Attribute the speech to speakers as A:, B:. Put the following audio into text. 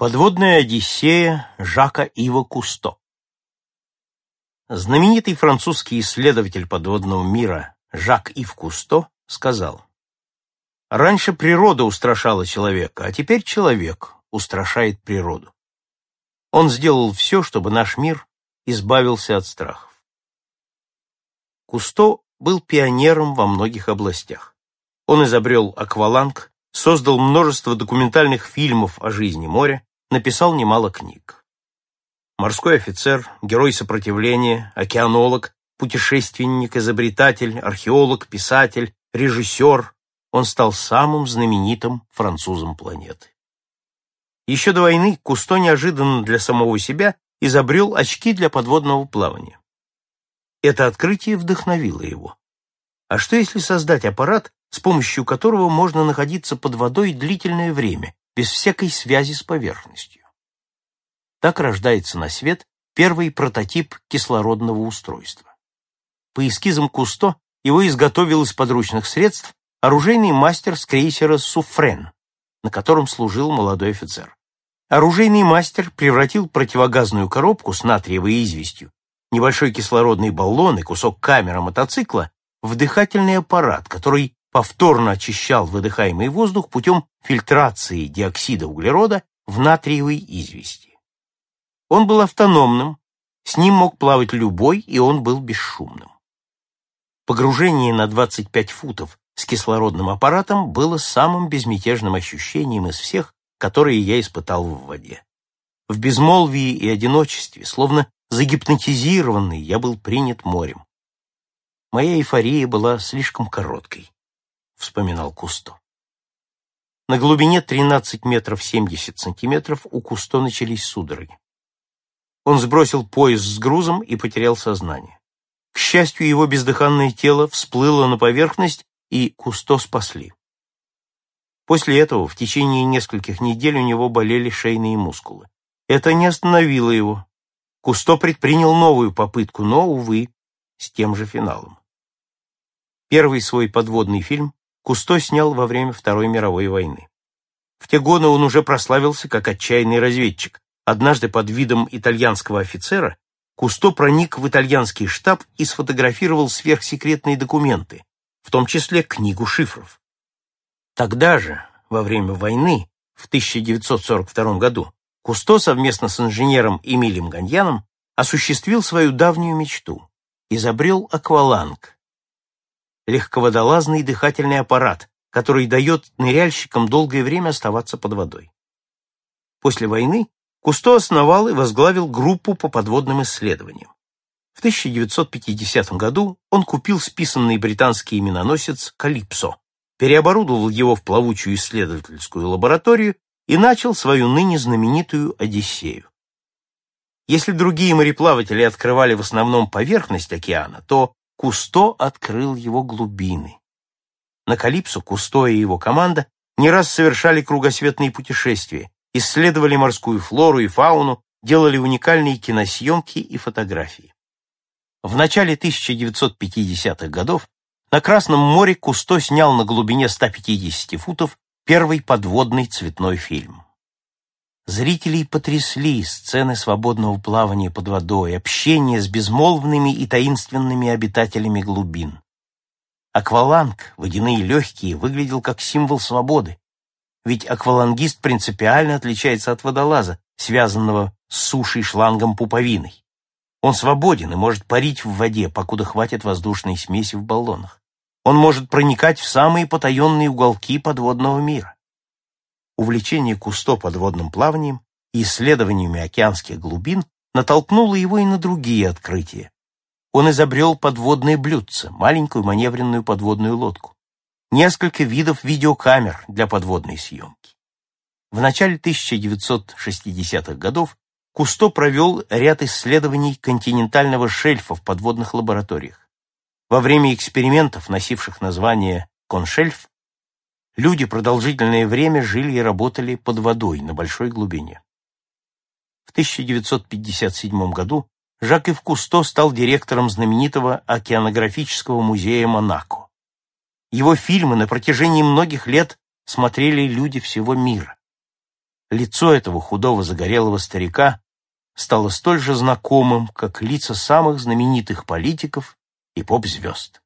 A: Подводная Одиссея Жака Ива Кусто Знаменитый французский исследователь подводного мира Жак Ив Кусто сказал, «Раньше природа устрашала человека, а теперь человек устрашает природу. Он сделал все, чтобы наш мир избавился от страхов». Кусто был пионером во многих областях. Он изобрел акваланг, создал множество документальных фильмов о жизни моря, написал немало книг. Морской офицер, герой сопротивления, океанолог, путешественник, изобретатель, археолог, писатель, режиссер, он стал самым знаменитым французом планеты. Еще до войны Кусто неожиданно для самого себя изобрел очки для подводного плавания. Это открытие вдохновило его. А что если создать аппарат, с помощью которого можно находиться под водой длительное время, без всякой связи с поверхностью. Так рождается на свет первый прототип кислородного устройства. По эскизам Кусто его изготовил из подручных средств оружейный мастер с крейсера «Суфрен», на котором служил молодой офицер. Оружейный мастер превратил противогазную коробку с натриевой известью, небольшой кислородный баллон и кусок камеры мотоцикла в дыхательный аппарат, который повторно очищал выдыхаемый воздух путем фильтрации диоксида углерода в натриевой извести. Он был автономным, с ним мог плавать любой, и он был бесшумным. Погружение на 25 футов с кислородным аппаратом было самым безмятежным ощущением из всех, которые я испытал в воде. В безмолвии и одиночестве, словно загипнотизированный, я был принят морем. Моя эйфория была слишком короткой вспоминал Кусто. На глубине 13 метров 70 сантиметров у Кусто начались судороги. Он сбросил пояс с грузом и потерял сознание. К счастью, его бездыханное тело всплыло на поверхность, и Кусто спасли. После этого в течение нескольких недель у него болели шейные мускулы. Это не остановило его. Кусто предпринял новую попытку, но, увы, с тем же финалом. Первый свой подводный фильм Кусто снял во время Второй мировой войны. В те годы он уже прославился как отчаянный разведчик. Однажды под видом итальянского офицера Кусто проник в итальянский штаб и сфотографировал сверхсекретные документы, в том числе книгу шифров. Тогда же, во время войны, в 1942 году, Кусто совместно с инженером Эмилием Ганьяном осуществил свою давнюю мечту. Изобрел акваланг, легководолазный дыхательный аппарат, который дает ныряльщикам долгое время оставаться под водой. После войны Кусто основал и возглавил группу по подводным исследованиям. В 1950 году он купил списанный британский миноносец «Калипсо», переоборудовал его в плавучую исследовательскую лабораторию и начал свою ныне знаменитую «Одиссею». Если другие мореплаватели открывали в основном поверхность океана, то Кусто открыл его глубины. На Калипсо Кусто и его команда не раз совершали кругосветные путешествия, исследовали морскую флору и фауну, делали уникальные киносъемки и фотографии. В начале 1950-х годов на Красном море Кусто снял на глубине 150 футов первый подводный цветной фильм. Зрителей потрясли сцены свободного плавания под водой, общение с безмолвными и таинственными обитателями глубин. Акваланг, водяные легкие, выглядел как символ свободы. Ведь аквалангист принципиально отличается от водолаза, связанного с сушей шлангом пуповиной. Он свободен и может парить в воде, покуда хватит воздушной смеси в баллонах. Он может проникать в самые потаенные уголки подводного мира увлечение Кусто подводным плаванием и исследованиями океанских глубин натолкнуло его и на другие открытия. Он изобрел подводные блюдце, маленькую маневренную подводную лодку, несколько видов видеокамер для подводной съемки. В начале 1960-х годов Кусто провел ряд исследований континентального шельфа в подводных лабораториях. Во время экспериментов, носивших название «Коншельф», люди продолжительное время жили и работали под водой на большой глубине. В 1957 году Жак-Ив Кусто стал директором знаменитого океанографического музея Монако. Его фильмы на протяжении многих лет смотрели люди всего мира. лицо этого худого загорелого старика стало столь же знакомым, как лица самых знаменитых политиков и поп-звезд.